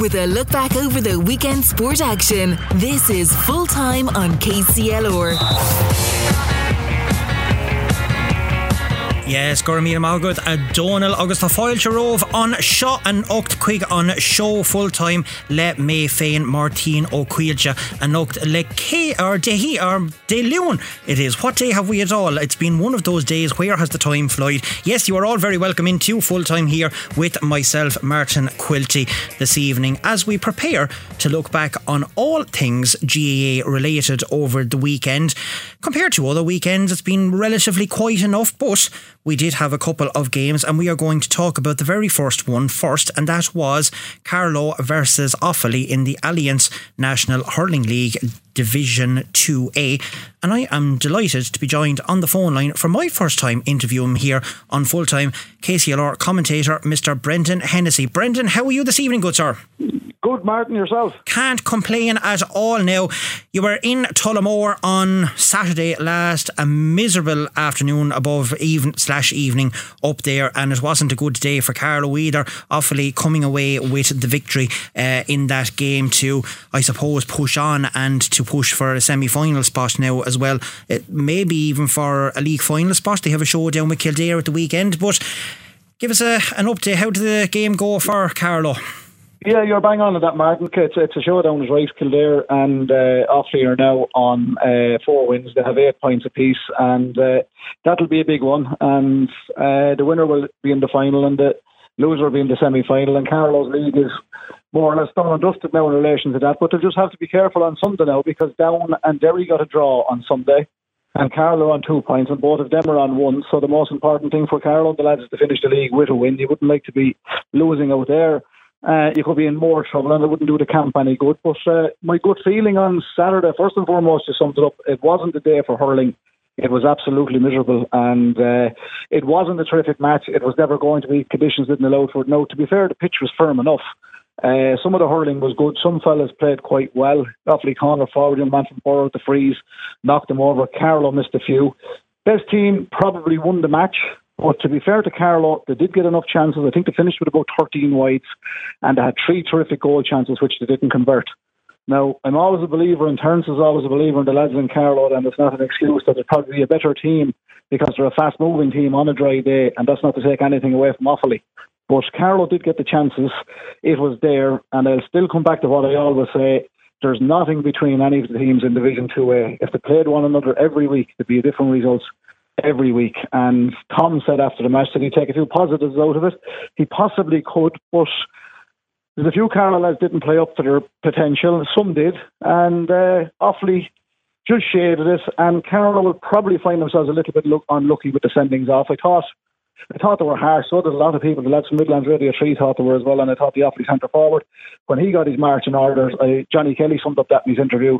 with a look back over the weekend sport action. This is full time on KCLR. Yes, Gormína Mágad a Donal agus tá fáilte roh an seo an 8 chuig an show full-time le mé féin Martin ó Cuilja an 8 le cé ar dehí ar de leon. It is. What day have we at all? It's been one of those days. Where has the time flown? Yes, you are all very welcome into full-time here with myself, Martin Quilty, this evening as we prepare to look back on all things GAA related over the weekend. Compared to other weekends, it's been relatively quiet enough, but we did have a couple of games, and we are going to talk about the very first one first, and that was Carlow versus Offaly in the Allianz National Hurling League Division 2A. And I am delighted to be joined on the phone line for my first time interviewing here on full time KCLR commentator, Mr. Brendan Hennessy. Brendan, how are you this evening, good sir? Good, Martin, yourself. Can't complain at all now. You were in Tullamore on Saturday last, a miserable afternoon above even slash evening up there, and it wasn't a good day for Carlow either. Offaly coming away with the victory uh, in that game to, I suppose, push on and to push for a semi final spot now as well. It, maybe even for a league final spot. They have a showdown with Kildare at the weekend, but give us a, an update. How did the game go for Carlow? Yeah, you're bang on at that, Martin. It's, it's a showdown, right? Kildare and uh, Offaly are now on uh, four wins. They have eight points apiece, and uh, that'll be a big one. And uh, the winner will be in the final, and the loser will be in the semi final. And Carlow's league is more or less done and dusted now in relation to that. But they'll just have to be careful on Sunday now because Down and Derry got a draw on Sunday. And Carlow on two points, and both of them are on one. So the most important thing for Carlow and the lads is to finish the league with a win. You wouldn't like to be losing out there uh, you could be in more trouble and it wouldn't do the camp any good. But uh, my good feeling on Saturday, first and foremost, to sum it up, it wasn't the day for hurling. It was absolutely miserable, and uh, it wasn't a terrific match. It was never going to be. Conditions didn't allow for it. No, to be fair, the pitch was firm enough. Uh, some of the hurling was good. Some fellas played quite well. Offaly Connor forward and man from Borough the frees, knocked them over. Carlow missed a few. Best team probably won the match. But to be fair to Carlow, they did get enough chances. I think they finished with about 13 wides, and they had three terrific goal chances, which they didn't convert. Now, I'm always a believer, and Terence is always a believer in the lads in Carlow, and it's not an excuse that they're probably a better team because they're a fast moving team on a dry day, and that's not to take anything away from Offaly. But Carlow did get the chances. It was there, and I'll still come back to what I always say. There's nothing between any of the teams in Division 2A. If they played one another every week, there'd be different results every week. And Tom said after the match that he'd take a few positives out of it. He possibly could, but there's a few Carlow lads didn't play up to their potential. Some did, and uh, Offaly just shaded it. And Carlow will probably find themselves a little bit look, unlucky with the sendings off. I thought I thought they were harsh. So did a lot of people. The lads from Midlands Radio 3 thought they were as well, and I thought the Offaly centre forward, when he got his marching orders, uh, Johnny Kelly summed up that in his interview.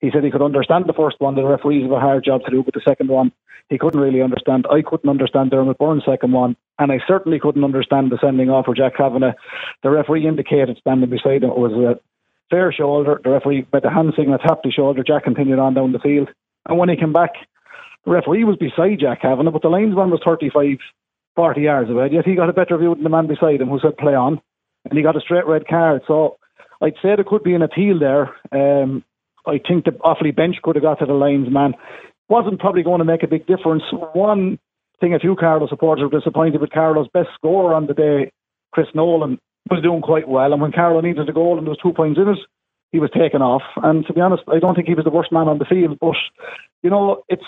He said he could understand the first one, the referees have a hard job to do, but the second one, he couldn't really understand. I couldn't understand Dermot Byrne's second one, and I certainly couldn't understand the sending off for Jack Kavanagh. The referee indicated standing beside him it was a fair shoulder. The referee made the hand signal, tapped his shoulder. Jack continued on down the field, and when he came back, the referee was beside Jack Kavanagh, but the linesman was 35 40 yards away, yet he got a better view than the man beside him who said play on, and he got a straight red card. So I'd say there could be an appeal there. Um, I think the Offaly bench could have got to the linesman. Wasn't probably going to make a big difference. One thing a few Carlow supporters were disappointed with Carlow's best scorer on the day, Chris Nolan, was doing quite well. And when Carlow needed a goal and there was two points in it, he was taken off. And to be honest, I don't think he was the worst man on the field. But, you know, it's,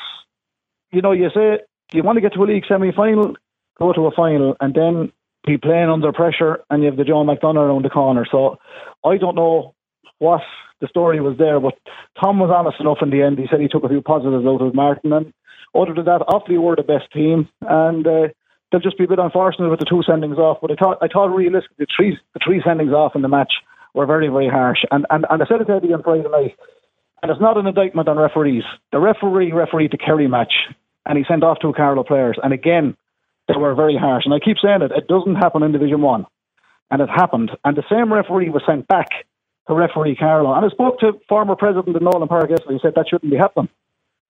you know, you say you want to get to a league semi final, go to a final, and then be playing under pressure, and you have the John McDonagh around the corner. So I don't know what the story was there, but Tom was honest enough in the end. He said he took a few positives out of Martin, and other than that, Offaly were the best team, and uh, they'll just be a bit unfortunate with the two sendings off. But I thought, I thought realistically, the three, the three sendings off in the match were very, very harsh. And and, and I said it to Eddie on Friday night, and it's not an indictment on referees. The referee refereed the Kerry match, and he sent off two Carlow players. And again, they were very harsh. And I keep saying it, it doesn't happen in Division 1. And it happened. And the same referee was sent back to referee Carlow. And I spoke to former president of Nolan Park yesterday. He said that shouldn't be happening.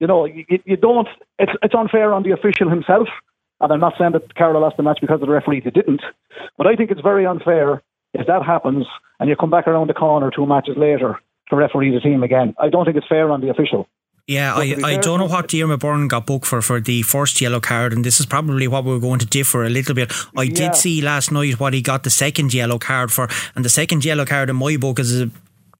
You know, you, you don't, it's, it's unfair on the official himself. And I'm not saying that Carlow lost the match because of the referee, they didn't. But I think it's very unfair if that happens and you come back around the corner two matches later to referee the team again, I don't think it's fair on the official. Yeah, I, I don't know what Diarmuid Byrne got booked for for the first yellow card, and this is probably what we're going to differ a little bit. I yeah. did see last night what he got the second yellow card for, and the second yellow card in my book is a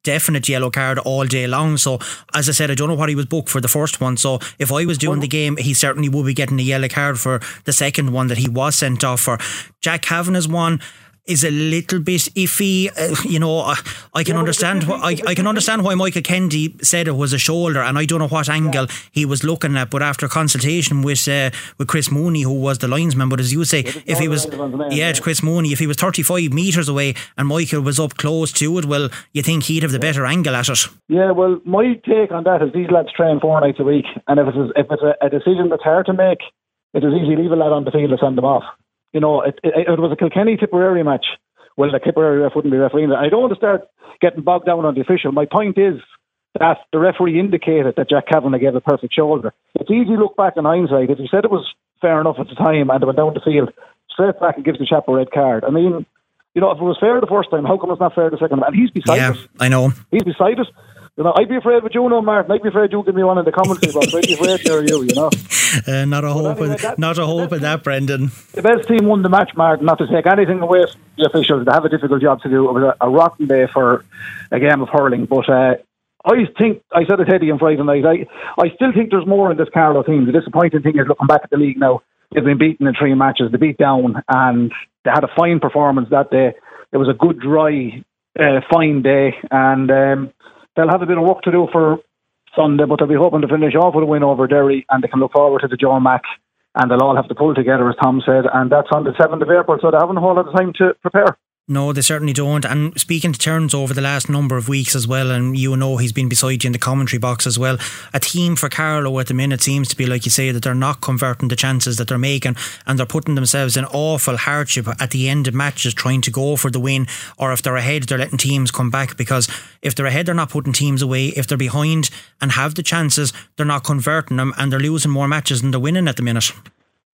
definite yellow card all day long. So, as I said, I don't know what he was booked for the first one. So, if I was doing the game, he certainly would be getting a yellow card for the second one that he was sent off for. Jack Kavanagh's one is a little bit iffy. Uh, you know, I, I can yeah, understand. Wh- I, I can understand why Michael Kennedy said it was a shoulder, and I don't know what angle yeah. he was looking at. But after consultation with uh, with Chris Mooney, who was the linesman, but as you say, yeah, if he was yeah, it's Chris Mooney, if he was thirty five meters away and Michael was up close to it, well, you think he'd have the better angle at it. Yeah, well, my take on that is these lads train four nights a week, and if it's if it's a, a decision that's hard to make, it is easy to leave a lad on the field and send them off you know, it, it, it was a Kilkenny Tipperary match. Well, the Tipperary ref wouldn't be refereeing that. I don't want to start getting bogged down on the official. My point is that the referee indicated that Jack Kavanagh gave a perfect shoulder. It's easy to look back in hindsight. If he said it was fair enough at the time and it went down the field, straight back and gives the chap a red card. I mean, you know, if it was fair the first time, how come it's not fair the second time? And he's beside yeah, us. I know. He's beside us. You know, I'd be afraid with you, no, Martin. I'd be afraid you give me one in the commentary box. I'd be afraid for you, you know. Uh, not a hope, anyway, that, not a hope in that, Brendan. The best team won the match, Martin. Not to take anything away from the officials, they have a difficult job to do. It was a, a rotten day for a game of hurling, but. Uh, I think I said it Eddie on Friday night. I, I still think there's more in this Carlow team. The disappointing thing is looking back at the league now. They've been beaten in three matches. They beat down, and they had a fine performance that day. It was a good, dry, uh, fine day, and um, they'll have a bit of work to do for Sunday, but they'll be hoping to finish off with a win over Derry and they can look forward to the Joe Mac and they'll all have to pull together, as Tom said, and that's on the 7th of April, so they haven't a whole lot of time to prepare. No, they certainly don't. And speaking to Terns over the last number of weeks as well, and you know he's been beside you in the commentary box as well. A team for Carlow at the minute seems to be like you say that they're not converting the chances that they're making, and they're putting themselves in awful hardship at the end of matches trying to go for the win. Or if they're ahead, they're letting teams come back because if they're ahead, they're not putting teams away. If they're behind and have the chances, they're not converting them, and they're losing more matches than they're winning at the minute.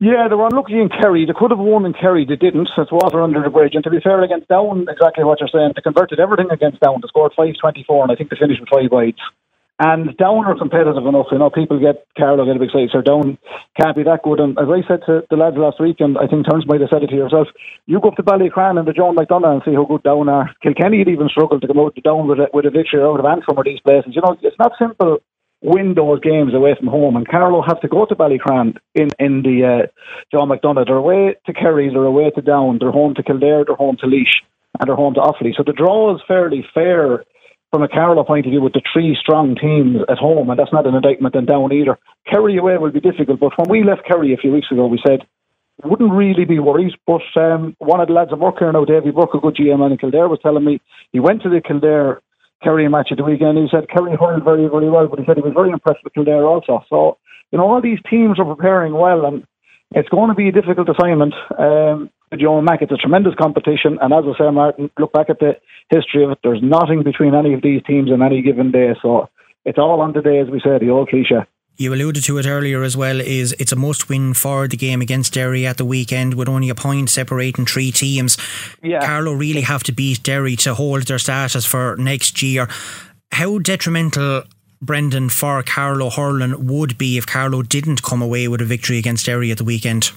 Yeah, they were unlucky in Kerry. They could have won in Kerry. They didn't. It's water under the bridge. And to be fair, against Down, exactly what you're saying, they converted everything against Down. They scored 5-24, and I think they finished with five wides. And Down are competitive enough. You know, people get Carlow get a big excited. So Down can't be that good. And as I said to the lads last week, and I think Terns might have said it to yourself, you go up to Ballycran and the John McDonagh and see how good Down are. Kilkenny had even struggled to come out to Down with a, with a victory out of Antrim or these places. You know, it's not simple win those games away from home. And Carlow have to go to Ballycran in, in the uh, John McDonagh. They're away to Kerry, they're away to Down, they're home to Kildare, they're home to Laois, and they're home to Offaly. So the draw is fairly fair from a Carlow point of view with the three strong teams at home, and that's not an indictment on Down either. Kerry away will be difficult, but when we left Kerry a few weeks ago, we said wouldn't really be worried. But um, one of the lads at work here now, Davy Burke, a good GM in Kildare, was telling me he went to the Kildare Kerry match at the weekend. He said Kerry hurled very, very well, but he said he was very impressed with Kildare also. So, you know, all these teams are preparing well, and it's going to be a difficult assignment. Um, Joe Mac, it's a tremendous competition, and as I say, Martin, look back at the history of it. There's nothing between any of these teams on any given day, so it's all on today, as we say, the old cliche you alluded to it earlier as well, is it's a must win for the game against Derry at the weekend with only a point separating three teams. Yeah. Carlow really have to beat Derry to hold their status for next year. How detrimental Brendan for Carlow hurling would be if Carlow didn't come away with a victory against Derry at the weekend?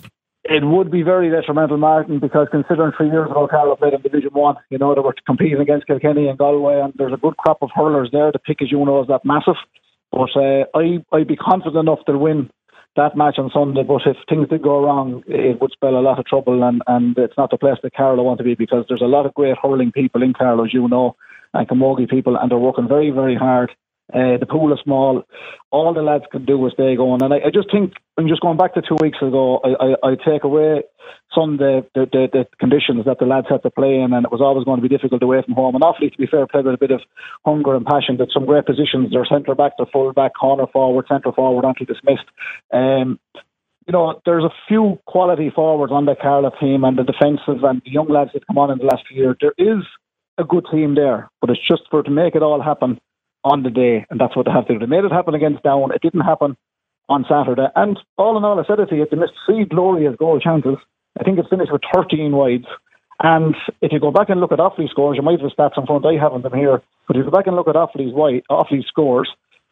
It would be very detrimental, Martin, because considering three years ago Carlow played in Division One, you know they were competing against Kilkenny and Galway, and there's a good crop of hurlers there. The pick, as you know, is that massive. But uh, I, I'd be confident enough to win that match on Sunday. But if things did go wrong, it would spell a lot of trouble, and, and it's not the place that Carlow want to be because there's a lot of great hurling people in Carlow, as you know, and Camogie people, and they're working very, very hard uh, the pool is small. All the lads can do is stay going. And I, I just think, I'm just going back to two weeks ago, I, I, I take away some of the, the, the, the, conditions that the lads had to play in, and it was always going to be difficult away from home. And Offaly, to be fair, played with a bit of hunger and passion. That some great positions. Their centre back, their full back, corner forward, centre forward, Anthony dismissed. Um, you know, there's a few quality forwards on the Carlow team and the defensive and the young lads that come on in the last few years. There is a good team there, but it's just for to make it all happen on the day, and that's what they have to do. They made it happen against Down. It didn't happen on Saturday. And all in all, I said it to you, they missed three glorious goal chances. I think it finished with 13 wides. And if you go back and look at Offaly's scores, you might have the stats in front. I haven't them here, but if you go back and look at Offaly's white, Offaly's scores,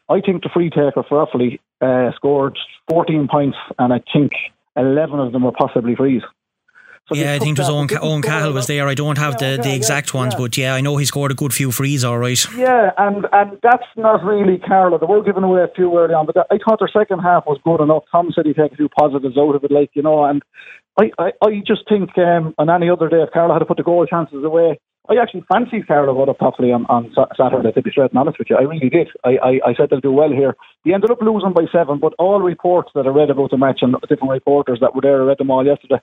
I think the free taker for Offaly uh, scored 14 points, and I think 11 of them were possibly frees. So yeah, I think it was Owen, Owen Cahill was there. I don't have yeah, the, the exact yeah, ones, yeah. but yeah, I know he scored a good few frees, all right. Yeah, and, and that's not really Carlow. They were giving away a few early on, but I thought their second half was good enough. Tom said he'd take a few positives out of it, like, you know, and I, I, I just think um, on any other day, if Carlow had to put the goal chances away, I actually fancied Carlow got up properly on, on Saturday, to be straight and honest with you. I really did. I, I, I said they'll do well here. They ended up losing by seven, but all reports that I read about the match and different reporters that were there, I read them all yesterday,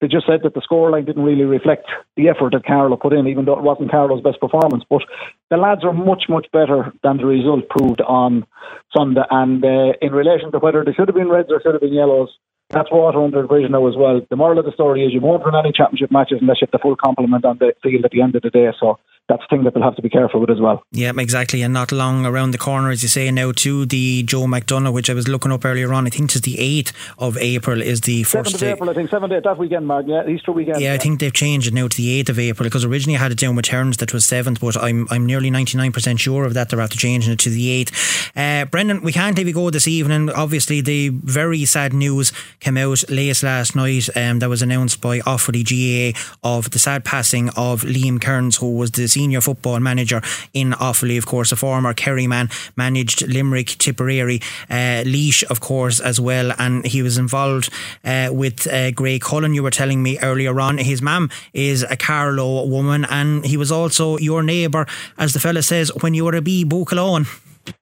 they just said that the scoreline didn't really reflect the effort that Carlow put in, even though it wasn't Carlow's best performance. But the lads are much, much better than the result proved on Sunday. And uh, in relation to whether they should have been reds or should have been yellows, that's water under the bridge now as well. The moral of the story is you won't win any championship matches unless you have the full complement on the field at the end of the day. So that's a thing that they'll have to be careful with as well. Yeah, exactly. And not long around the corner, as you say now, to the Joe McDonagh, which I was looking up earlier on. I think it's the 8th of April is the first 7th of April, I think. 7th, that weekend, Mark. Yeah, Easter weekend. Yeah, I think they've changed it now to the 8th of April because originally I had it down with turns that was 7th, but I'm I'm nearly 99% sure of that. They're after changing it to the 8th. Uh, Brendan, we can't leave you go this evening. Obviously, the very sad news came out late last night um, that was announced by Offaly GAA of the sad passing of Liam Kearns, who was the senior football manager in Offaly, of course, a former Kerry man, managed Limerick, Tipperary, uh, Laois, of course, as well. And he was involved uh, with uh, Graiguecullen, you were telling me earlier on. His mum is a Carlow woman, and he was also your neighbour, as the fella says, when you were a bee Buchalone.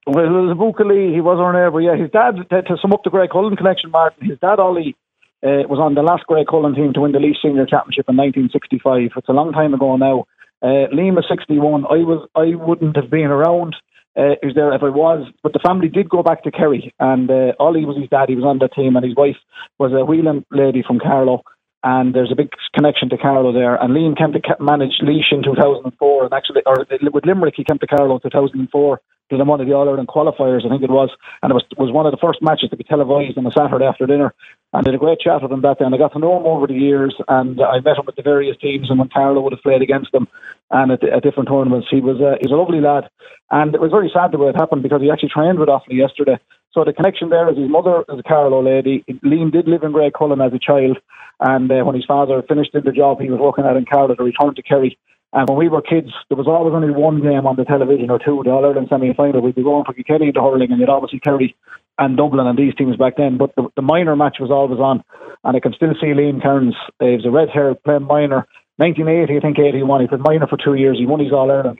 Well, it was a Buchaley, he was on our neighbour, yeah. His dad, to, sum up the Graiguecullen connection, Martin, his dad, Ollie, uh, was on the last Graiguecullen team to win the Laois Senior Championship in 1965. It's a long time ago now. Uh, Liam was 61. I was I wouldn't have been around. Uh, he there if I was, but the family did go back to Kerry, and uh, Ollie was his dad. He was on the team, and his wife was a wheeling lady from Carlow. And there's a big connection to Carlow there. And Liam came to manage Laois in 2004, and actually, or with Limerick, he came to Carlow in 2004 did one of the All Ireland qualifiers, I think it was, and it was was one of the first matches to be televised on a Saturday after dinner. And did a great chat with him that day. And I got to know him over the years, and I met him at the various teams, and when Carlow would have played against them, and at, at different tournaments, he was uh, a, he was a lovely lad. And it was very sad the way it happened because he actually trained with Offaly yesterday. So the connection there is his mother is a Carlow lady. Liam did live in Graiguecullen as a child, and uh, when his father finished in the job he was working at in Carlow, to return to Kerry and when we were kids, there was always only one game on the television or two, the All Ireland semi final. We'd be going for Kilkenny to hurling, and you'd obviously Kerry and Dublin and these teams back then. But the, the minor match was always on, and I can still see Liam Kearns. Uh, he was a red hair playing minor. 1980, I think 81. He played minor for two years. He won his All Ireland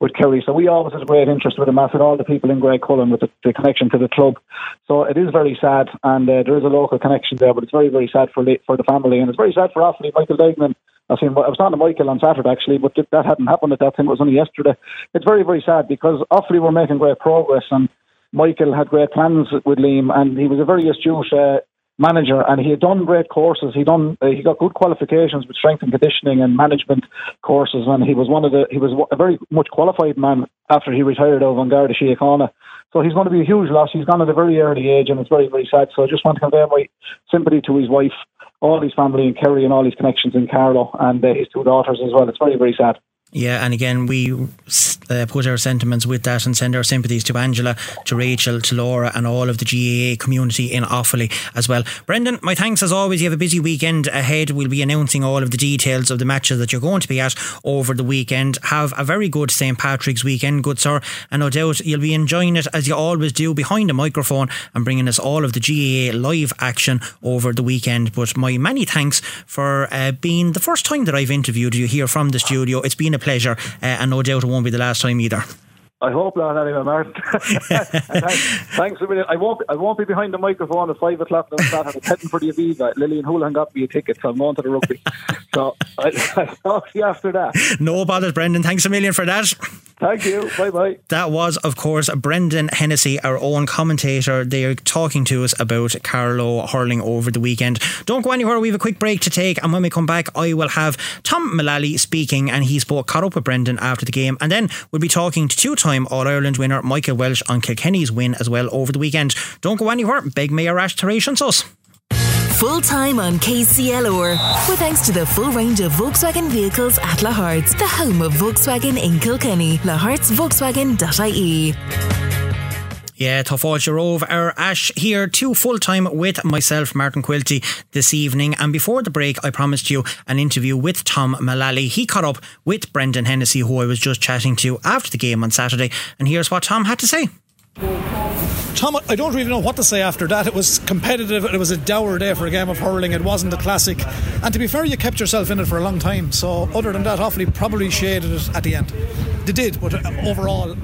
with Kerry. So we always had a great interest with him, as with all the people in Graiguecullen with the, the, connection to the club. So it is very sad, and uh, there is a local connection there, but it's very, very sad for for the family, and it's very sad for Offaly. Michael Duignan I seen I was on to Michael on Saturday actually, but that hadn't happened at that time. It was only yesterday. It's very very sad because Offaly were making great progress and Michael had great plans with Liam and he was a very astute uh, manager and he had done great courses. He done uh, he got good qualifications with strength and conditioning and management courses and he was one of the he was a very much qualified man after he retired out of An Garda Síochána. So he's going to be a huge loss. He's gone at a very early age and it's very very sad. So I just want to convey my sympathy to his wife all his family in Kerry and all his connections in Carlow and uh, his two daughters as well. It's very, very sad. Yeah, and again, we uh, put our sentiments with that and send our sympathies to Angela, to Rachel, to Laura, and all of the GAA community in Offaly as well. Brendan, my thanks as always. You have a busy weekend ahead. We'll be announcing all of the details of the matches that you're going to be at over the weekend. Have a very good St. Patrick's weekend, good sir, and no doubt you'll be enjoying it as you always do behind the microphone and bringing us all of the GAA live action over the weekend. But my many thanks for uh, being the first time that I've interviewed you here from the studio. It's been a pleasure, uh, and no doubt it won't be the last time either. I hope not, anyway, Martin. thanks, thanks a minute. I won't. I won't be behind the microphone at five o'clock on Saturday, heading for the Aviva. Lillian Houlihan got me a ticket, so I'm going to the rugby. so I, will talk to you after that. No bother, Brendan. Thanks a million for that. Thank you. Bye bye. That was, of course, Brendan Hennessy, our own commentator. They are talking to us about Carlow hurling over the weekend. Don't go anywhere. We have a quick break to take, and when we come back, I will have Tom Mullally speaking, and he spoke caught up with Brendan after the game, and then we'll be talking to two time All Ireland winner Michael Walsh on Kilkenny's win as well over the weekend. Don't go anywhere. Big Mayor Ash Teration full time on KCLR. With thanks to the full range of Volkswagen vehicles at Lahart's, the home of Volkswagen in Kilkenny. Lahart'sVolkswagen.ie. Yeah, Tofáilte Rove, our Ash here, two full time with myself, Martin Quilty, this evening. And before the break, I promised you an interview with Tom Mullally. He caught up with Brendan Hennessy, who I was just chatting to after the game on Saturday. And here's what Tom had to say. Tom, I don't really know what to say after that. It was competitive. It was a dour day for a game of hurling. It wasn't a classic. And to be fair, you kept yourself in it for a long time. So, other than that, Offaly probably shaded it at the end. They did, but overall,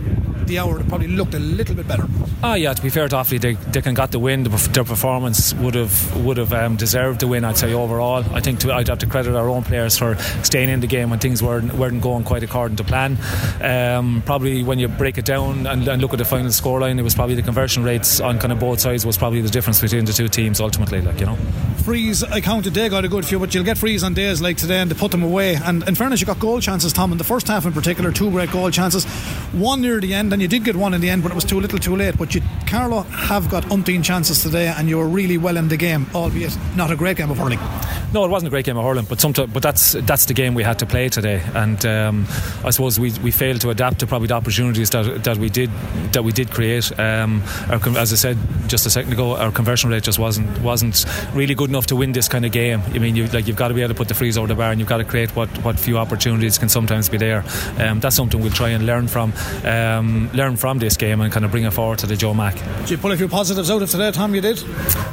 the hour it probably looked a little bit better. Ah, yeah. To be fair to Offaly, they, they can got the win. Their performance would have would have um, deserved the win. I'd say overall. I think to, I'd have to credit our own players for staying in the game when things weren't weren't going quite according to plan. Um, probably when you break it down and, and, look at the final scoreline, it was probably the conversion rates on kind of both sides was probably the difference between the two teams ultimately. Like you know, Frees. I counted they got a good few, but you'll get Frees on days like today and to put them away. And in fairness, you got goal chances, Tom. In the first half in particular, two great goal chances. One near the end, and you did get one in the end, but it was too little, too late. But you, Carlow have got umpteen chances today, and you were really well in the game, albeit not a great game of hurling. No, it wasn't a great game of hurling, but sometimes, but that's that's the game we had to play today, and um, I suppose we, we failed to adapt to probably the opportunities that, that we did that we did create. Um, our, as I said just a second ago, our conversion rate just wasn't wasn't really good enough to win this kind of game. I mean, you like you've got to be able to put the frees over the bar, and you've got to create what, what few opportunities can sometimes be there. Um, that's something we'll try and learn from um, learn from this game and kind of bring it forward to the Joe Mac. Did you pull a few positives out of today, Tom? You did.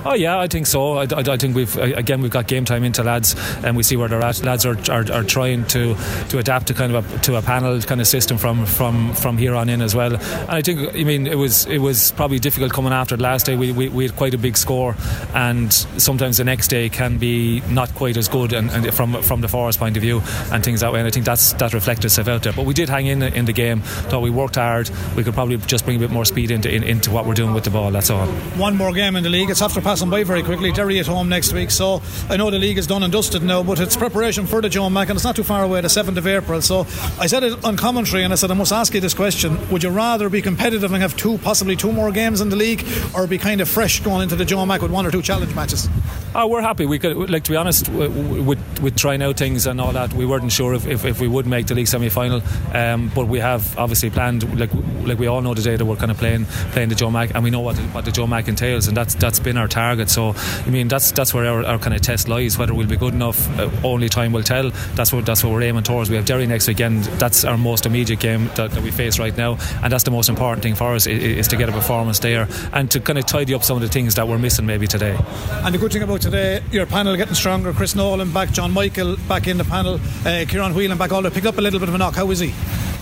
Oh yeah, I think so. I, I, I think we've again we've got game time into lads, and we see where they're at. Lads are, are, are trying to to adapt to kind of a, to a panel kind of system from from from here on in as well. And I think I mean it was it was probably difficult coming after the last day. We, we, we had quite a big score, and sometimes the next day can be not quite as good and, and from from the forest point of view and things that way. And I think that's that reflected itself out there. But we did hang in in the game. Thought we worked hard. We could probably just bring a bit more speed into in, into what we're doing with the ball. That's all. One more game in the league. It's after passing by very quickly. Derry at home next week. So I know the league is done and dusted now, but it's preparation for the John Mac, and it's not too far away. The seventh of April. So I said it on commentary, and I said I must ask you this question: Would you rather be competitive and have two, possibly two more games in the league, or be kind of fresh going into the John Mac with one or two challenge matches? Oh, we're happy. We could, like, to be honest, with, with trying out things and all that, we weren't sure if, if, if we would make the league semi final. Um, but we have obviously planned, like, like we all know today that we're kind of playing playing the Joe Mac, and we know what the, what the Joe Mac entails, and that's that's been our target. So, I mean, that's that's where our, our kind of test lies. Whether we'll be good enough, uh, only time will tell. That's what that's what we're aiming towards. We have Derry next weekend. That's our most immediate game that, that we face right now, and that's the most important thing for us is, is to get a performance there and to kind of tidy up some of the things that we're missing maybe today. And the good thing about today, your panel getting stronger. Chris Nolan back, John Michael back in the panel, uh, Kieran Whelan back. All picked up a little bit of a knock. How is he?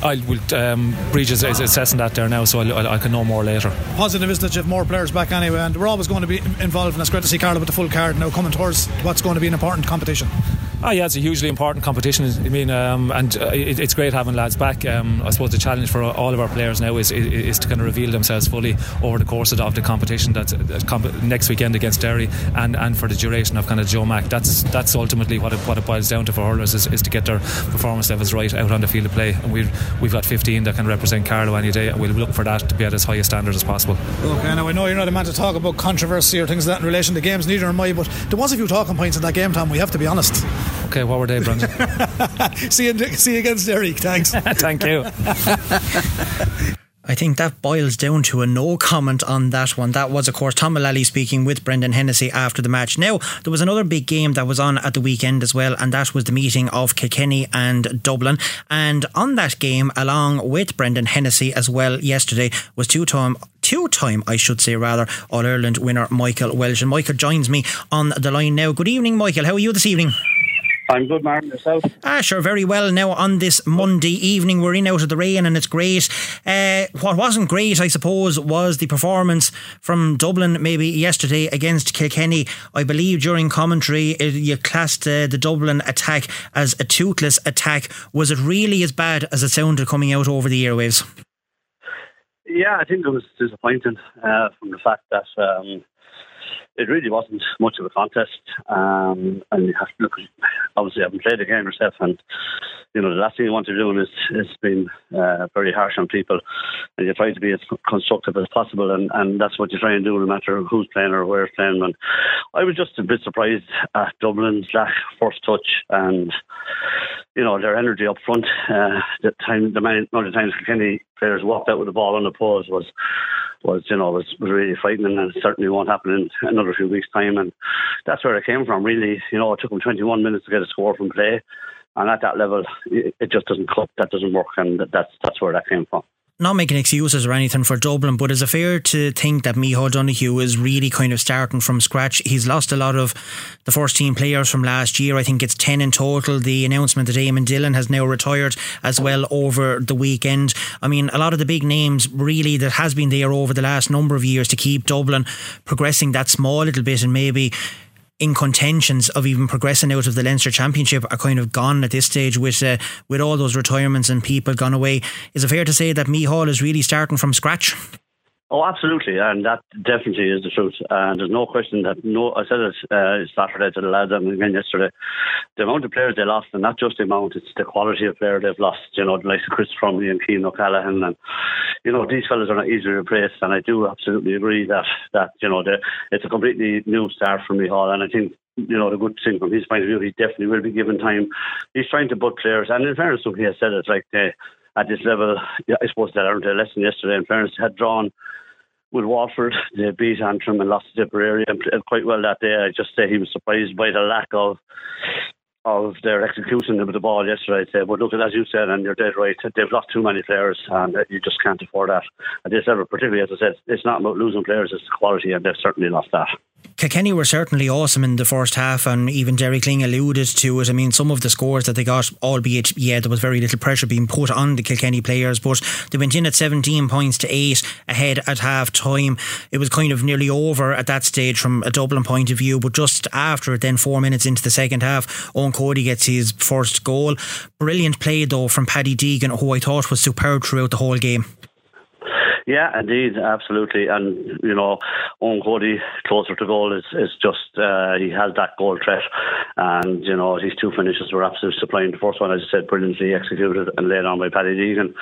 I will. Um, Bridges is assessing that there now, so I'll, I'll, i can know more later. Positive is that you have more players back anyway, and we're always going to be involved, and it's great to see Carlow with the full card now coming towards what's going to be an important competition. Oh yeah, it's a hugely important competition. I mean, um, and uh, it, it's great having lads back. Um, I suppose the challenge for all of our players now is, is, is to kind of reveal themselves fully over the course of the, competition. That's comp- next weekend against Derry, and, and for the duration of kind of Joe Mac. That's that's ultimately what it, what it boils down to for hurlers is, is to get their performance levels right out on the field of play. And we've we've got 15 that can represent Carlow any day, and we'll look for that to be at as high a standard as possible. Okay, now I know you're not a man to talk about controversy or things like that in relation to games. Neither am I, but there was a few talking points in that game, Tom. We have to be honest. Okay, what were they, Brendan? see you, see you against Derek. Thanks. Thank you. I think that boils down to a no comment on that one. That was, of course, Tom Mullally speaking with Brendan Hennessy after the match. Now, there was another big game that was on at the weekend as well, and that was the meeting of Kilkenny and Dublin. And on that game, along with Brendan Hennessy as well yesterday, was two time two time, I should say rather, All Ireland winner Michael Walsh. And Michael joins me on the line now. Good evening, Michael. How are you this evening? I'm good, Martin. Yourself? Ah, sure, very well. Now, on this Monday evening, we're in out of the rain and it's great. Uh, what wasn't great, I suppose, was the performance from Dublin maybe yesterday against Kilkenny. I believe during commentary, it, you classed uh, the Dublin attack as a toothless attack. Was it really as bad as it sounded coming out over the airwaves? Yeah, I think it was disappointing uh, from the fact that. Um, it really wasn't much of a contest. Um, and you have to look, obviously, I haven't played the game yourself, and you know the last thing you want to do is is being uh, very harsh on people, and you try to be as constructive as possible, and, and that's what you try and do, no matter who's playing or where's playing. And I was just a bit surprised at Dublin's lack first touch and you know their energy up front. Uh, the time, the amount of times Kilkenny players walked out with the ball on the pose was was you know was, was really frightening, and it certainly won't happen in another few weeks' time. And that's where it came from. Really, you know, it took them 21 minutes to get a score from play, and at that level, it, just doesn't cut. That doesn't work, and that's that's where that came from not making excuses or anything for Dublin, but is it fair to think that Micheál Donoghue is really kind of starting from scratch? He's lost a lot of the first team players from last year. I think it's 10 in total. The announcement that Eamon Dillon has now retired as well over the weekend. I mean, a lot of the big names really that has been there over the last number of years to keep Dublin progressing that small little bit and maybe in contentions of even progressing out of the Leinster Championship are kind of gone at this stage with uh, with all those retirements and people gone away. Is it fair to say that Micheál is really starting from scratch? Oh, absolutely, and that definitely is the truth. And there's no question that no. I said it uh, Saturday to the lads and again yesterday. The amount of players they lost, and not just the amount, it's the quality of player they've lost. You know, of Chris Fromley and Cian O'Callaghan, and you know these fellas are not easily replaced. And I do absolutely agree that that you know it's a completely new start for Micheál, and I think you know, the good thing from his point of view, he definitely will be given time. He's trying to put players, and in fairness, he has said it like at this level, I suppose they learned a lesson yesterday. In fairness, had drawn with Waterford. They beat Antrim and lost to Tipperary quite well that day. I just say he was surprised by the lack of of their execution with the ball yesterday. I'd say, but look, as you said, and you're dead right, they've lost too many players, and uh, you just can't afford that at this level. Particularly, as I said, it's not about losing players; it's the quality, and they've certainly lost that. Kilkenny were certainly awesome in the first half, and even Derek Lyng alluded to it. I mean, some of the scores that they got, albeit, yeah, there was very little pressure being put on the Kilkenny players, but they went in at 17 points to 8 ahead at half time. It was kind of nearly over at that stage from a Dublin point of view, but just after it, then four minutes into the second half, Eoin Cody gets his first goal. Brilliant play, though, from Paddy Deegan, who I thought was superb throughout the whole game. Yeah, indeed, absolutely. And, you know, Eoin Cody closer to goal is, is just, uh, he has that goal threat. And, you know, his two finishes were absolutely supplying. The first one, as I said, brilliantly executed and laid on by Paddy Deegan.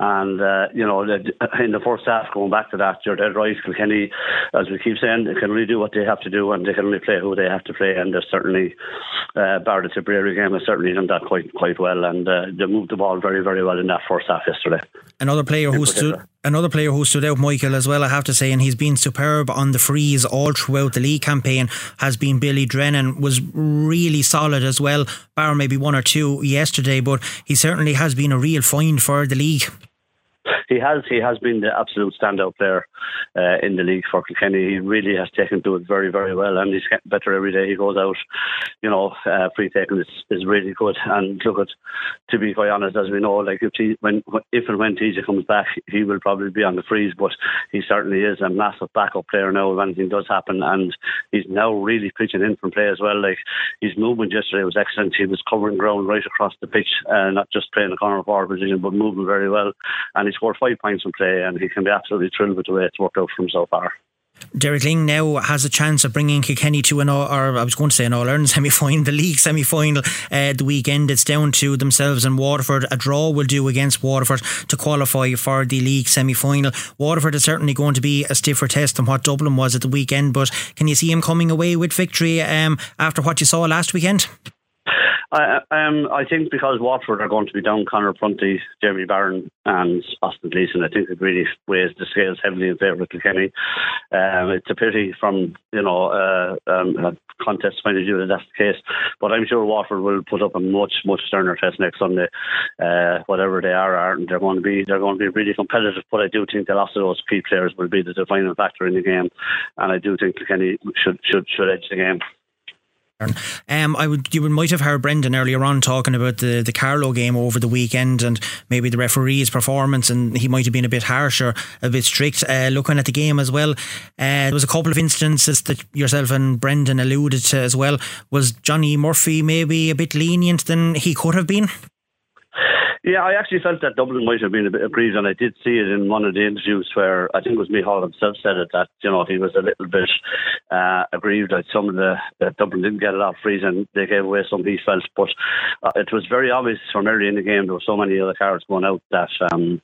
And, uh, you know, in the first half, going back to that, you're dead right. Kilkenny, as we keep saying, they can only do what they have to do and they can only play who they have to play. And they're certainly, uh, bar the Tipperary game, has certainly done that quite, quite well. And uh, they moved the ball very, very well in that first half yesterday. Another player who stood another player who stood out, Michael, as well, I have to say, and he's been superb on the frees all throughout the league campaign, has been Billy Drennan, was really solid as well, bar maybe one or two yesterday, but he certainly has been a real find for the league. He has. He has been the absolute standout player uh, in the league for Kilkenny. He really has taken to it very, very well, and he's getting better every day he goes out. You know, uh, free taking is, is really good. And look at, to be quite honest, as we know, like if he, when if and when TJ comes back, he will probably be on the frees. But he certainly is a massive backup player now if anything does happen, and he's now really pitching in from play as well. Like his movement yesterday was excellent. He was covering ground right across the pitch, uh, not just playing the corner forward position, but moving very well. And he scored five points in play, and he can be absolutely thrilled with the way it's worked out for him so far. Derek Lyng now has a chance of bringing Kilkenny to an all, or I was going to say an All Ireland semi final, the league semi final uh, the weekend. It's down to themselves and Waterford. A draw will do against Waterford to qualify for the league semi final. Waterford is certainly going to be a stiffer test than what Dublin was at the weekend, but can you see him coming away with victory um, after what you saw last weekend? I, um, I think because Waterford are going to be down Conor Prunty, Jeremy Barron, and Austin Gleeson, I think it really weighs the scales heavily in favour of Kilkenny. Um, it's a pity from you know uh, um, a contest point of view that that's the case, but I'm sure Waterford will put up a much much sterner test next Sunday. Uh, whatever they are, aren't they're going to be they're going to be really competitive. But I do think the loss of those key players will be the defining factor in the game, and I do think Kilkenny should should should edge the game. Um, I would you might have heard Brendan earlier on talking about the the Carlow game over the weekend and maybe the referee's performance, and he might have been a bit harsh or a bit strict. Uh, looking at the game as well, uh, there was a couple of instances that yourself and Brendan alluded to as well. Was Johnny Murphy maybe a bit lenient than he could have been? Yeah, I actually felt that Dublin might have been a bit aggrieved, and I did see it in one of the interviews where I think it was Micheál himself said it that you know he was a little bit uh, aggrieved that some of the that Dublin didn't get a lot of frees and they gave away some he felt, but uh, it was very obvious from early in the game there were so many other cards going out that. Um,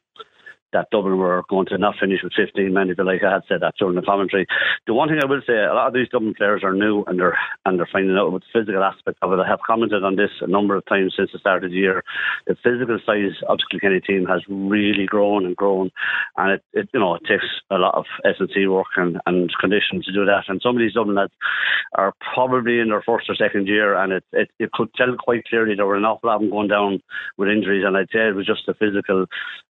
that Dublin were going to not finish with 15 men, if you like. I had said that during the commentary. The one thing I will say, a lot of these Dublin players are new and they're and they're finding out about the physical aspect of it. I have commented on this a number of times since the start of the year. The physical size of the Kilkenny team has really grown and grown, and it, it you know it takes a lot of S and C work and, and condition to do that. And some of these Dublin lads are probably in their first or second year, and it it, it could tell quite clearly there were an awful lot of them going down with injuries, and I'd say it was just the physical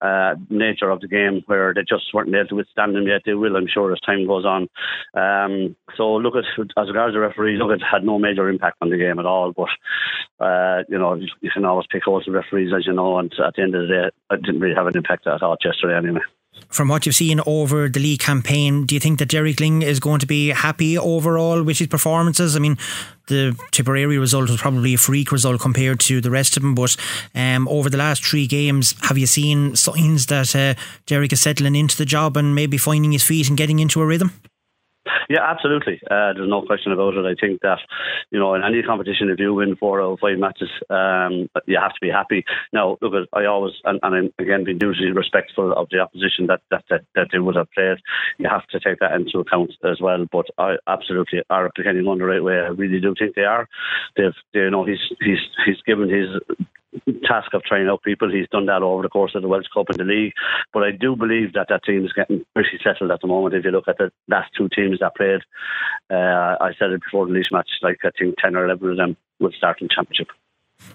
uh, nature of the game where they just weren't able to withstand them yet. They will, I'm sure, as time goes on. Um, so look at as regards the referees, look, it had no major impact on the game at all. But uh, you know, you can always pick out the referees, as you know, and at the end of the day, it didn't really have an impact at all yesterday anyway from what you've seen over the league campaign, do you think that Derek Lyng is going to be happy overall with his performances? I mean, the Tipperary result was probably a freak result compared to the rest of them, but um, over the last three games, have you seen signs that uh, Derek is settling into the job and maybe finding his feet and getting into a rhythm? Yeah, absolutely. Uh, there's no question about it. I think that, you know, in any competition, if you win four out of five matches, um, you have to be happy. Now, look, I always, and, and I'm again being hugely respectful of the opposition that, that, that, that they would have played. You have to take that into account as well. But I absolutely are Kilkenny going the right way. I really do think they are. They've, they, you know, he's he's he's given his task of trying out people. He's done that over the course of the Walsh Cup and the league. But I do believe that that team is getting pretty settled at the moment. If you look at the last two teams that played, uh, I said it before the Laois match, like I think 10 or 11 of them will start in Championship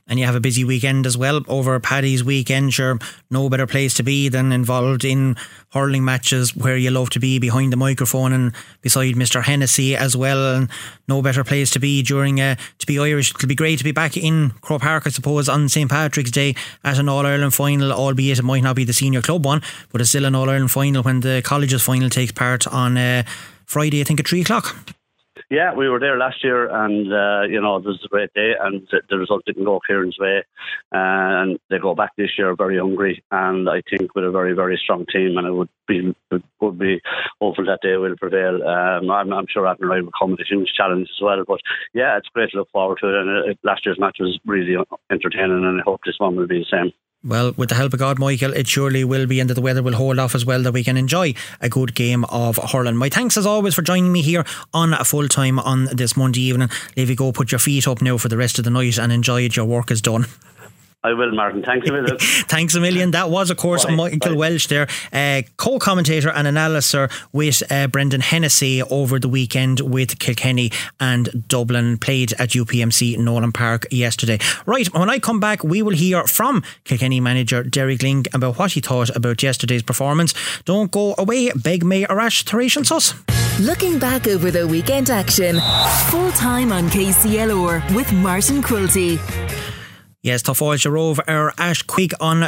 and you have a busy weekend as well over Paddy's weekend. Sure, no better place to be than involved in hurling matches where you love to be behind the microphone and beside Mr. Hennessy as well. And no better place to be during uh, to be Irish. It'll be great to be back in Croke Park, I suppose, on St Patrick's Day at an All Ireland final, albeit it might not be the senior club one, but it's still an All Ireland final when the colleges final takes part on uh, Friday, I think at three o'clock. Yeah, we were there last year, and uh, you know it was a great day, and the result didn't go Kieran's way, uh, and they go back this year very hungry, and I think with a very very strong team, and it would be would be hopeful that they will prevail. Um, I'm, I'm sure Athenry will come with a huge challenge as well, but yeah, it's great to look forward to it, and it, last year's match was really entertaining, and I hope this one will be the same. Well, with the help of God, Michael, it surely will be, and that the weather will hold off as well, that we can enjoy a good game of hurling. My thanks as always for joining me here on a full time on this Monday evening. Leave you go, put your feet up now for the rest of the night and enjoy it. Your work is done. I will, Martin. Thanks a million. Thanks a million. That was, of course, Bye. Michael Bye. Walsh there, uh, co commentator and analyzer with uh, Brendan Hennessy over the weekend with Kilkenny and Dublin, played at UPMC Nolan Park yesterday. Right, when I come back, we will hear from Kilkenny manager Derek Lyng about what he thought about yesterday's performance. Don't go away, beg me Arash Thracian Sus. Looking back over the weekend action, full time on KCLR with Martin Quilty. Yes, tá fáilte róh ar as chuig an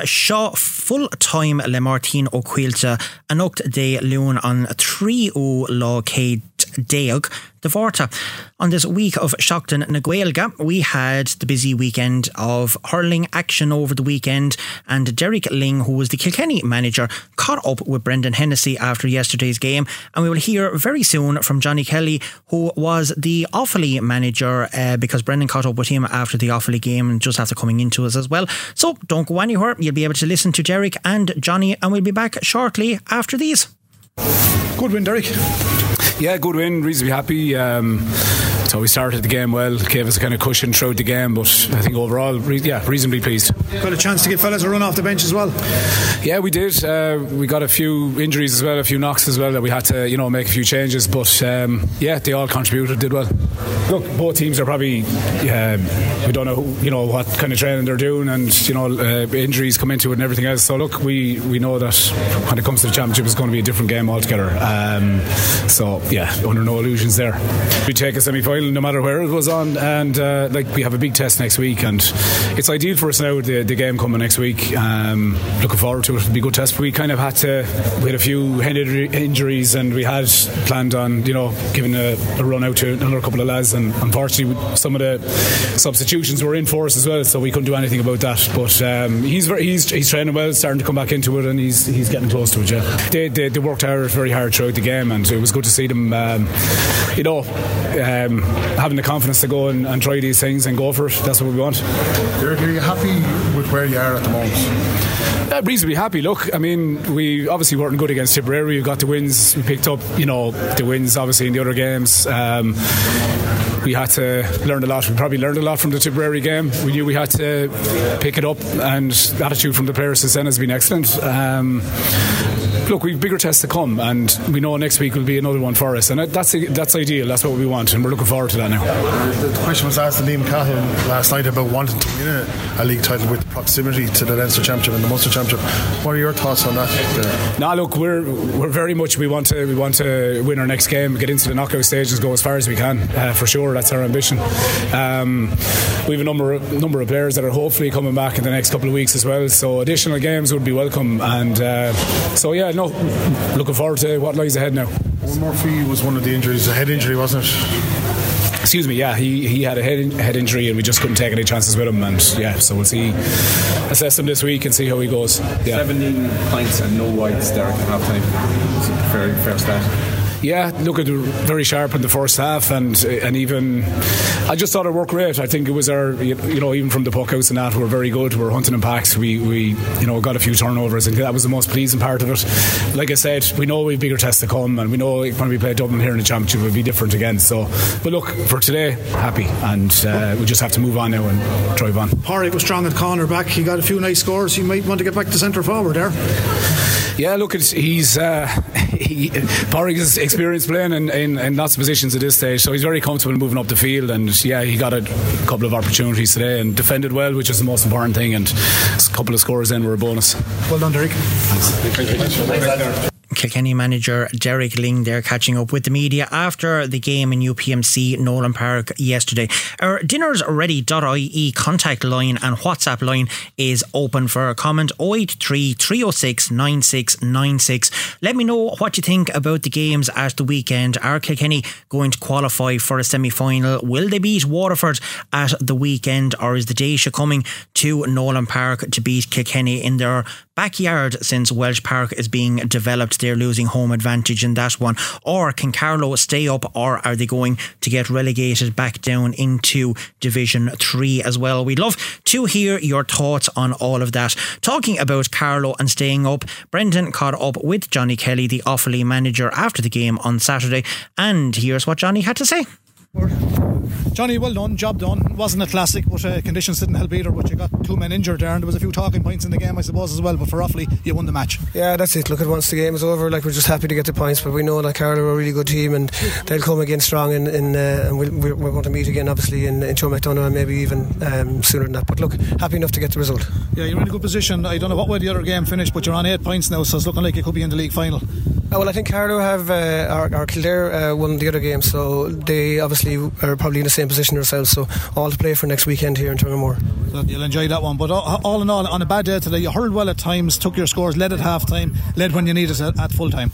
full time le Martin ó cuiilte an 8 dé leún an tríú lá céad déag de Vorta. On this week of Shockton Naguelga, we had the busy weekend of hurling action over the weekend, and Derek Lyng, who was the Kilkenny manager, caught up with Brendan Hennessy after yesterday's game. And we will hear very soon from Johnny Kelly, who was the Offaly manager, uh, because Brendan caught up with him after the Offaly game and just after coming into us as well. So don't go anywhere. You'll be able to listen to Derek and Johnny, and we'll be back shortly after these. Good win, Derek. Yeah, good win. Reasonably happy. Um, so we started the game well, gave us a kind of cushion throughout the game, but I think overall, re- yeah, reasonably pleased. Got a chance to get fellas a run off the bench as well. Yeah, we did. Uh, we got a few injuries as well, a few knocks as well that we had to, you know, make a few changes. But um, yeah, they all contributed, did well. Look, both teams are probably, um, we don't know, who, you know, what kind of training they're doing, and you know, uh, injuries come into it and everything else. So look, we we know that when it comes to the championship, it's going to be a different game altogether. Um, so yeah, under no illusions there. We take a semi final Ireland, no matter where it was on. And uh, like we have a big test next week, and it's ideal for us now. The, the game coming next week. Um, looking forward to it. It'll be a good test. We kind of had to. We had a few injuries, and we had planned on you know giving a, a run out to another couple of lads, and unfortunately some of the substitutions were in for us as well, so we couldn't do anything about that. But um, he's very, he's he's training well, starting to come back into it, and he's he's getting close to it. Yeah, they, they, they worked hard, very hard throughout the game, and it was good to see them. Um, you know, um, having the confidence to go and, and, try these things and go for it. That's what we want. You're, are you happy with where you are at the moment? Uh, reasonably happy. Look, I mean, we obviously weren't good against Tipperary. We got the wins. We picked up, you know, the wins obviously in the other games. Um, we had to learn a lot. We probably learned a lot from the Tipperary game. We knew we had to pick it up, and the attitude from the players since then has been excellent. Um, look, we've bigger tests to come, and we know next week will be another one for us, and that's that's ideal. That's what we want, and we're looking forward to that now. The question was asked to Liam Cahill last night about wanting to win a, a, league title with proximity to the Leinster Championship and the Munster Championship. What are your thoughts on that? Now, look, we're we're very much we want to we want to win our next game, get into the knockout stages, go as far as we can uh, for sure. That's our ambition. Um, we have a number of, number of players that are hopefully coming back in the next couple of weeks as well. So additional games would be welcome, and uh, so yeah, no, looking forward to what lies ahead now. Murphy was one of the injuries, a head injury, wasn't it? excuse me, yeah, he, he had a head, head injury and we just couldn't take any chances with him. And yeah, so we'll see, assess him this week and see how he goes. Yeah. 17 points and no wides, Derek, at half time. Fair, fair start. Yeah, look, it very sharp in the first half, and and even I just thought it worked great. I think it was our, you know, even from the puck outs and that, we're very good. We're hunting in packs. We we you know got a few turnovers, and that was the most pleasing part of it. Like I said, we know we've bigger tests to come, and we know when we play Dublin here in the championship, it'll be different again. So, but look, for today, happy, and uh, we just have to move on now and drive on. Porrick was strong at corner back. He got a few nice scores. He might want to get back to centre forward there. Yeah, look, he's uh, he, Porrick is experienced playing in, in, in, lots of positions at this stage, so he's very comfortable moving up the field. And yeah, he got a couple of opportunities today and defended well, which is the most important thing. And a couple of scores then were a bonus. Well done, Derek. Thanks. Kilkenny manager Derek Lyng there catching up with the media after the game in UPMC Nolan Park yesterday. Our dinners ready.ie contact line and WhatsApp line is open for a comment 083 306 9696. Let me know what you think about the games at the weekend. Are Kilkenny going to qualify for a semi final? Will they beat Waterford at the weekend or is the Déise coming to Nolan Park to beat Kilkenny in their backyard since Walsh Park is being developed? They're losing home advantage in that one. Or can Carlow stay up or are they going to get relegated back down into Division 3 as well? We'd love to hear your thoughts on all of that. Talking about Carlow and staying up, Brendan caught up with Johnny Kelly, the Offaly manager, after the game on Saturday, and here's what Johnny had to say. Johnny, well done, job done. Wasn't a classic, but uh, conditions didn't help either. But you got two men injured there, and there was a few talking points in the game, I suppose, as well. But for Offaly, you won the match. Yeah, that's it. Look at once the game is over, like we're just happy to get the points. But we know that Carlow are a really good team, and they'll come again strong. In, in uh, and we'll, we're, we're, going to meet again, obviously, in, in Joe McDonagh, and maybe even um, sooner than that. But look, happy enough to get the result. Yeah, you're in a good position. I don't know what way the other game finished, but you're on eight points now, so it's looking like you could be in the league final. Uh, well, I think Carlow have uh, our, our Kildare uh, won the other game, so they obviously are probably in the same position ourselves. So all to play for next weekend here in Tullamore. You'll enjoy that one. But all in all, on a bad day today, you hurled well at times, took your scores, led at half time, led when you needed it at, full time.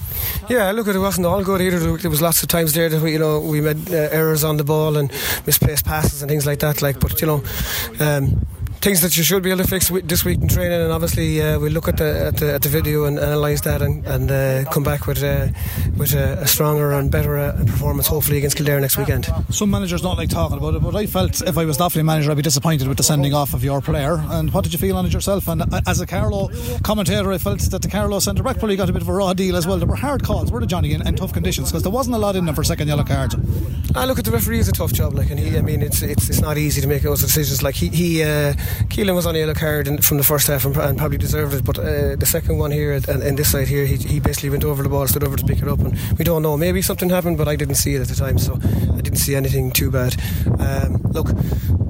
Yeah, look, it wasn't all good either. There was lots of times there that we, you know, we made uh, errors on the ball and misplaced passes and things like that. Like, but you know. Um, things that you should be able to fix this week in training, and obviously uh, we'll look at the, at the, at the video and analyse that and, and uh, come back with uh, with a, a, stronger and better uh, performance, hopefully against Kildare next weekend. Some managers don't like talking about it, but I felt if I was the manager, I'd be disappointed with the sending off of your player. And what did you feel on it yourself? And uh, as a Carlow commentator, I felt that the Carlow centre back probably got a bit of a raw deal as well. There were hard calls, were the Johnny, in, tough conditions because there wasn't a lot in them for second yellow cards. I look at the referee; it's a tough job. Like, and he, I mean, it's it's, it's not easy to make those decisions. Like he, he uh, Keelan was on a yellow card in, from the first half and, and probably deserved it. But uh, the second one here and, and this side here, he, he basically went over the ball, stood over to pick it up, and we don't know. Maybe something happened, but I didn't see it at the time, so I didn't see anything too bad. Um, look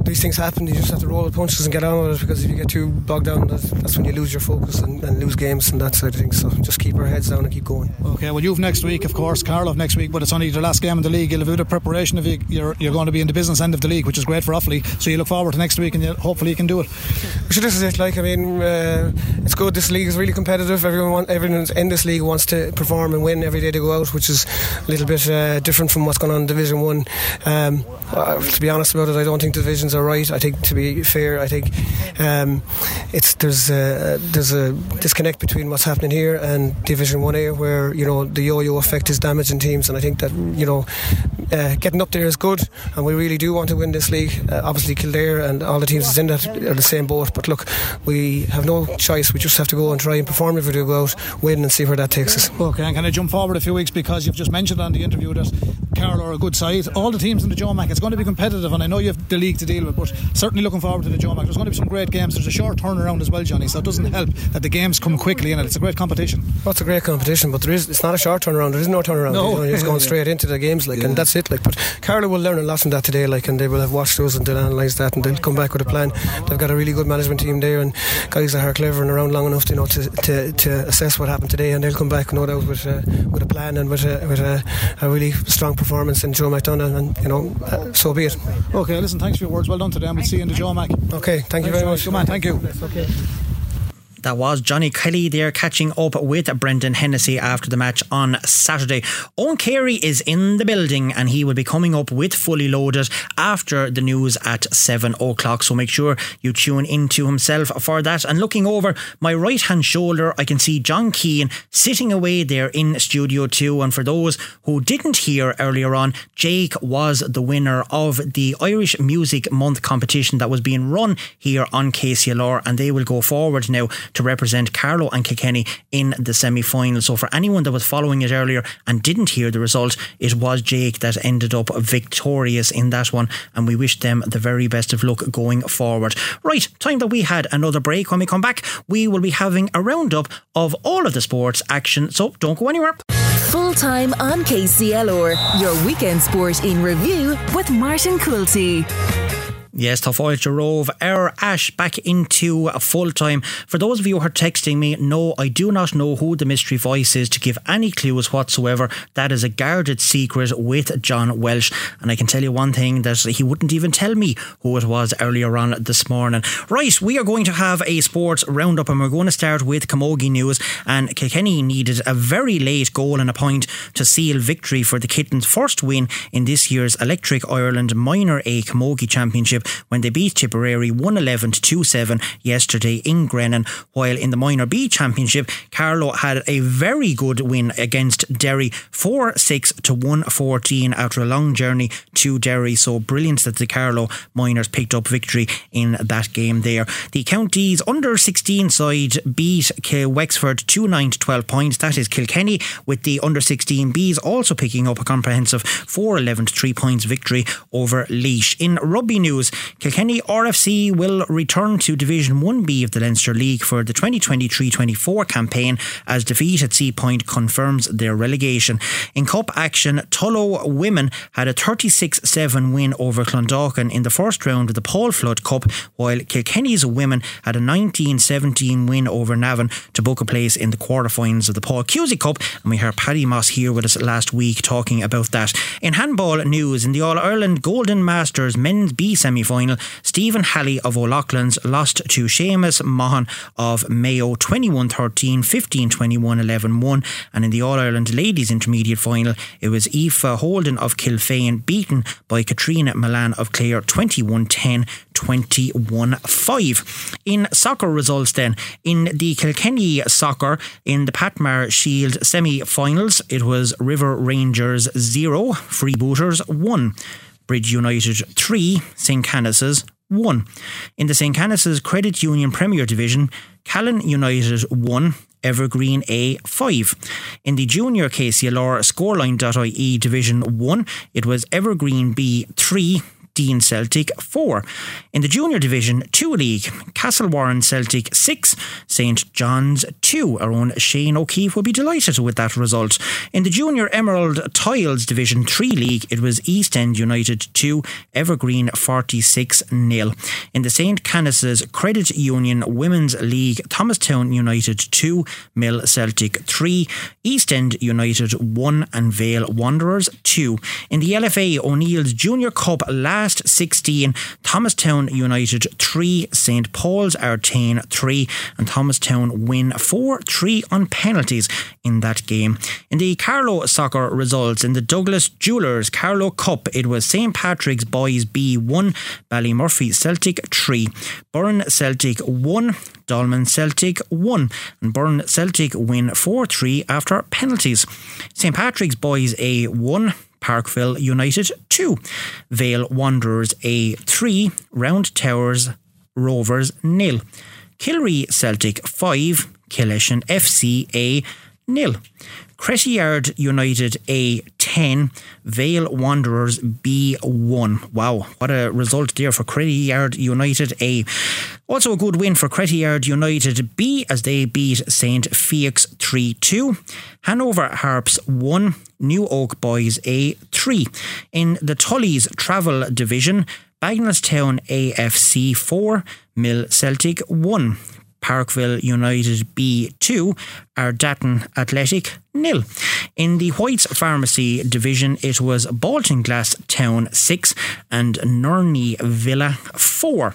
these things happen. You just have to roll the punches and get on with it because if you get too bogged down, that's, that's when you lose your focus and, and, lose games and that side of things. So just keep our heads down and keep going. Okay, well, you've next week, of course, Carlow next week, but it's only the last game in the league. You'll have a bit of preparation if you, you're, you're going to be in the business end of the league, which is great for Offaly. So you look forward to next week and you, hopefully you can do So this is it. Like I mean, uh, it's good. This league is really competitive. Everyone, want, everyone in this league wants to perform and win every day they go out, which is a little bit uh, different from what's going on in Division One. Um, uh, to be honest about it, I don't think divisions are right. I think, to be fair, I think um, it's there's a, there's a disconnect between what's happening here and Division One A, where you know the yo-yo effect is damaging teams, and I think that you know uh, getting up there is good, and we really do want to win this league. Uh, obviously, Kildare and all the teams that's in that are the same boat. But look, we have no choice. We just have to go and try and perform if we do go out, win, and see where that takes us. Okay, and can I jump forward a few weeks because you've just mentioned on the interview that Carlow are a good side. All the teams in the Joe Mac, it's going to be competitive, and I know you have the league to deal with, but certainly looking forward to the Joe Mac. There's going to be some great games. There's a short turnaround as well, Johnny, so it doesn't help that the games come quickly it. It's a great competition. Well, it's a great competition, but there is it's not a short turnaround. There is no turnaround. No. You know, you're just going straight into the games, like, yeah. and that's it. Like, but Carlow will learn a lot from that today, like, and they will have watched those and they'll analyse that and they'll come back with a plan. They've got a really good management team there and guys that are clever and around long enough, to, you know, to, to, to assess what happened today, and they'll come back, no doubt, with uh, with a plan and with a, with a, a really strong performance in Joe McDonagh, and you know, uh, so be it. Okay, listen, thanks for your words. Well done today, and we'll see you in the Joe Mac. Okay, thank thanks you very much. Come on, thank you. Okay. That was Johnny Kelly there catching up with Brendan Hennessy after the match on Saturday. Owen Carey is in the building and he will be coming up with Fully Loaded after the news at 7 o'clock. So make sure you tune into himself for that. And looking over my right hand shoulder, I can see John Keane sitting away there in Studio 2. And for those who didn't hear earlier on, Jake was the winner of the Irish Music Month competition that was being run here on KCLR. And they will go forward now to represent Carlow and Kilkenny in the semi final. So, for anyone that was following it earlier and didn't hear the result, it was Jake that ended up victorious in that one. And we wish them the very best of luck going forward. Right, time that we had another break. When we come back, we will be having a roundup of all of the sports action. So, don't go anywhere. Full time on KCLR, your weekend sport in review with Martin Quilty. Yes, Táfáilte Rove, our Ash back into full time. For those of you who are texting me, no, I do not know who the mystery voice is to give any clues whatsoever. That is a guarded secret with John Welsh. And I can tell you one thing that he wouldn't even tell me who it was earlier on this morning. Right, we are going to have a sports roundup and we're going to start with Camogie news. And Kilkenny needed a very late goal and a point to seal victory for the Kittens' first win in this year's Electric Ireland Minor A Camogie Championship when they beat Tipperary 111 to 27 yesterday in Grennan. While in the Minor B Championship, Carlow had a very good win against Derry 4 6 to 114 after a long journey to Derry. So brilliant that the Carlow Minors picked up victory in that game there. The county's under 16 side beat Wexford 2 9 to 12 points. That is Kilkenny, with the under 16 Bs also picking up a comprehensive 4 11 to 3 points victory over Laois. In rugby news, Kilkenny RFC will return to Division 1B of the Leinster League for the 2023-24 campaign as defeat at Seapoint confirms their relegation. In cup action, Tullow women had a 36-7 win over Clondalkin in the first round of the Paul Flood Cup, while Kilkenny's women had a 19-17 win over Navan to book a place in the quarterfinals of the Paul Cusack Cup, and we heard Paddy Moss here with us last week talking about that. In handball news, in the All Ireland Golden Masters men's B semi final, Stephen Halley of O'Loughlin's lost to Seamus Mahon of Mayo 21 13, 15 21, 11 1. And in the All Ireland Ladies Intermediate final, it was Aoife Holden of Kilfane beaten by Katrina Milan of Clare 21 10, 21 5. In soccer results, then, in the Kilkenny soccer, in the Patmar Shield semi finals, it was River Rangers 0, Freebooters 1. Bridge United 3, St. Canice's 1. In the St. Canice's Credit Union Premier Division, Callan United 1, Evergreen A 5. In the junior KCLR scoreline.ie Division 1, it was Evergreen B 3, Dean Celtic 4. In the junior division 2 league, Castlewarren Celtic 6, St John's 2. Our own Shane O'Keefe will be delighted with that result. In the junior Emerald Tiles division 3 league, it was East End United 2, Evergreen 46 0. In the St Canice's Credit Union Women's League, Thomastown United 2, Mill Celtic 3, East End United 1 and Vale Wanderers 2. In the LFA O'Neill's Junior Cup last 16, Thomastown United 3, St Paul's Artane 3 and Thomastown win 4-3 on penalties in that game. In the Carlow soccer results in the Douglas Jewelers Carlow Cup, it was St Patrick's Boys B 1, Ballymurphy Celtic 3, Burn Celtic 1, Dolman Celtic 1 and Burn Celtic win 4-3 after penalties. St Patrick's Boys A 1 Parkville United 2, Vale Wanderers A 3, Round Towers Rovers nil, Killary Celtic 5, Killeshan FC A nil. Crettyard United A 10, Vale Wanderers B 1. Wow, what a result there for Crettyard United A. Also a good win for Crettyard United B as they beat St Felix 3 2. Hanover Harps 1, New Oak Boys A 3. In the Tully's Travel Division, Bagnallstown AFC 4, Mill Celtic 1. Parkville United B2, Ardattin Athletic nil. In the Whites Pharmacy division, it was Baltinglass Town 6 and Nurney Villa 4.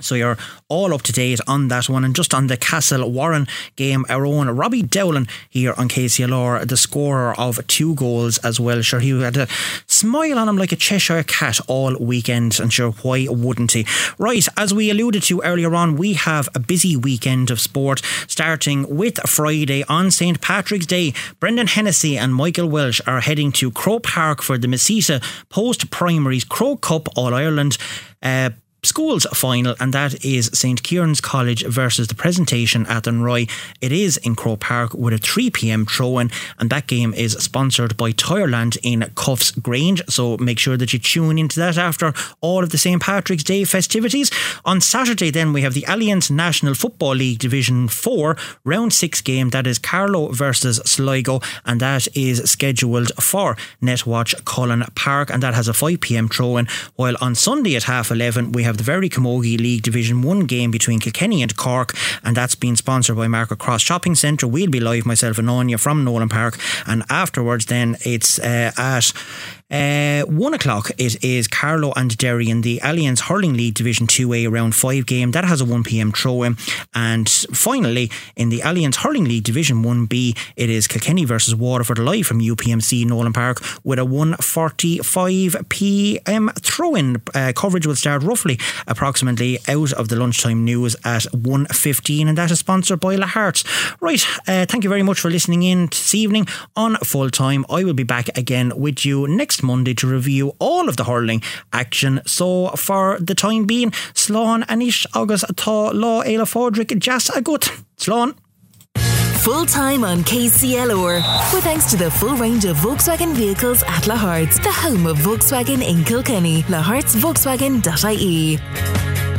So you're all up to date on that one. And just on the Castle Warren game, our own Robbie Dowling here on KCLR, the scorer of two goals as well. Sure, he had a smile on him like a Cheshire cat all weekend. And sure, why wouldn't he? Right, as we alluded to earlier on, we have a busy weekend of sport starting with Friday on St. Patrick's Day. Brendan Hennessy and Michael Walsh are heading to Croke Park for the Masita Post Primaries Croke Cup All Ireland. Uh, schools final, and that is St Kieran's College versus the presentation Athenry. It is in Croke Park with a 3 pm throw in, and that game is sponsored by Tireland in Cuffs Grange. So make sure that you tune into that after all of the St Patrick's Day festivities. On Saturday, then, we have the Allianz National Football League Division 4 round 6 game. That is Carlow versus Sligo, and that is scheduled for Netwatch Cullen Park, and that has a 5 pm throw in. While on Sunday at half 11, we have have the very Camogie League Division 1 game between Kilkenny and Cork, and that's been sponsored by Market Cross Shopping Centre. We'll be live, myself and Anya from Nolan Park, and afterwards, then it's uh, at uh, one o'clock it is Carlow and Derry in the Allianz Hurling League Division 2A round 5 game. That has a 1pm throw in. And finally, in the Allianz Hurling League Division 1B, it is Kilkenny versus Waterford live from UPMC Nolan Park with a 1.45pm throw in. Uh, coverage will start roughly approximately out of the lunchtime news at 1.15 and that is sponsored by LaHart's. Right, uh, thank you very much for listening in this evening on Full Time. I will be back again with you next Monday to review all of the hurling action. So for the time being, Slán Anish August atá lá éile fádric jazz a gut. Slán. Full time on KCLR. With thanks to the full range of Volkswagen vehicles at LaHart's, the home of Volkswagen in Kilkenny. LaHart's Volkswagen.ie.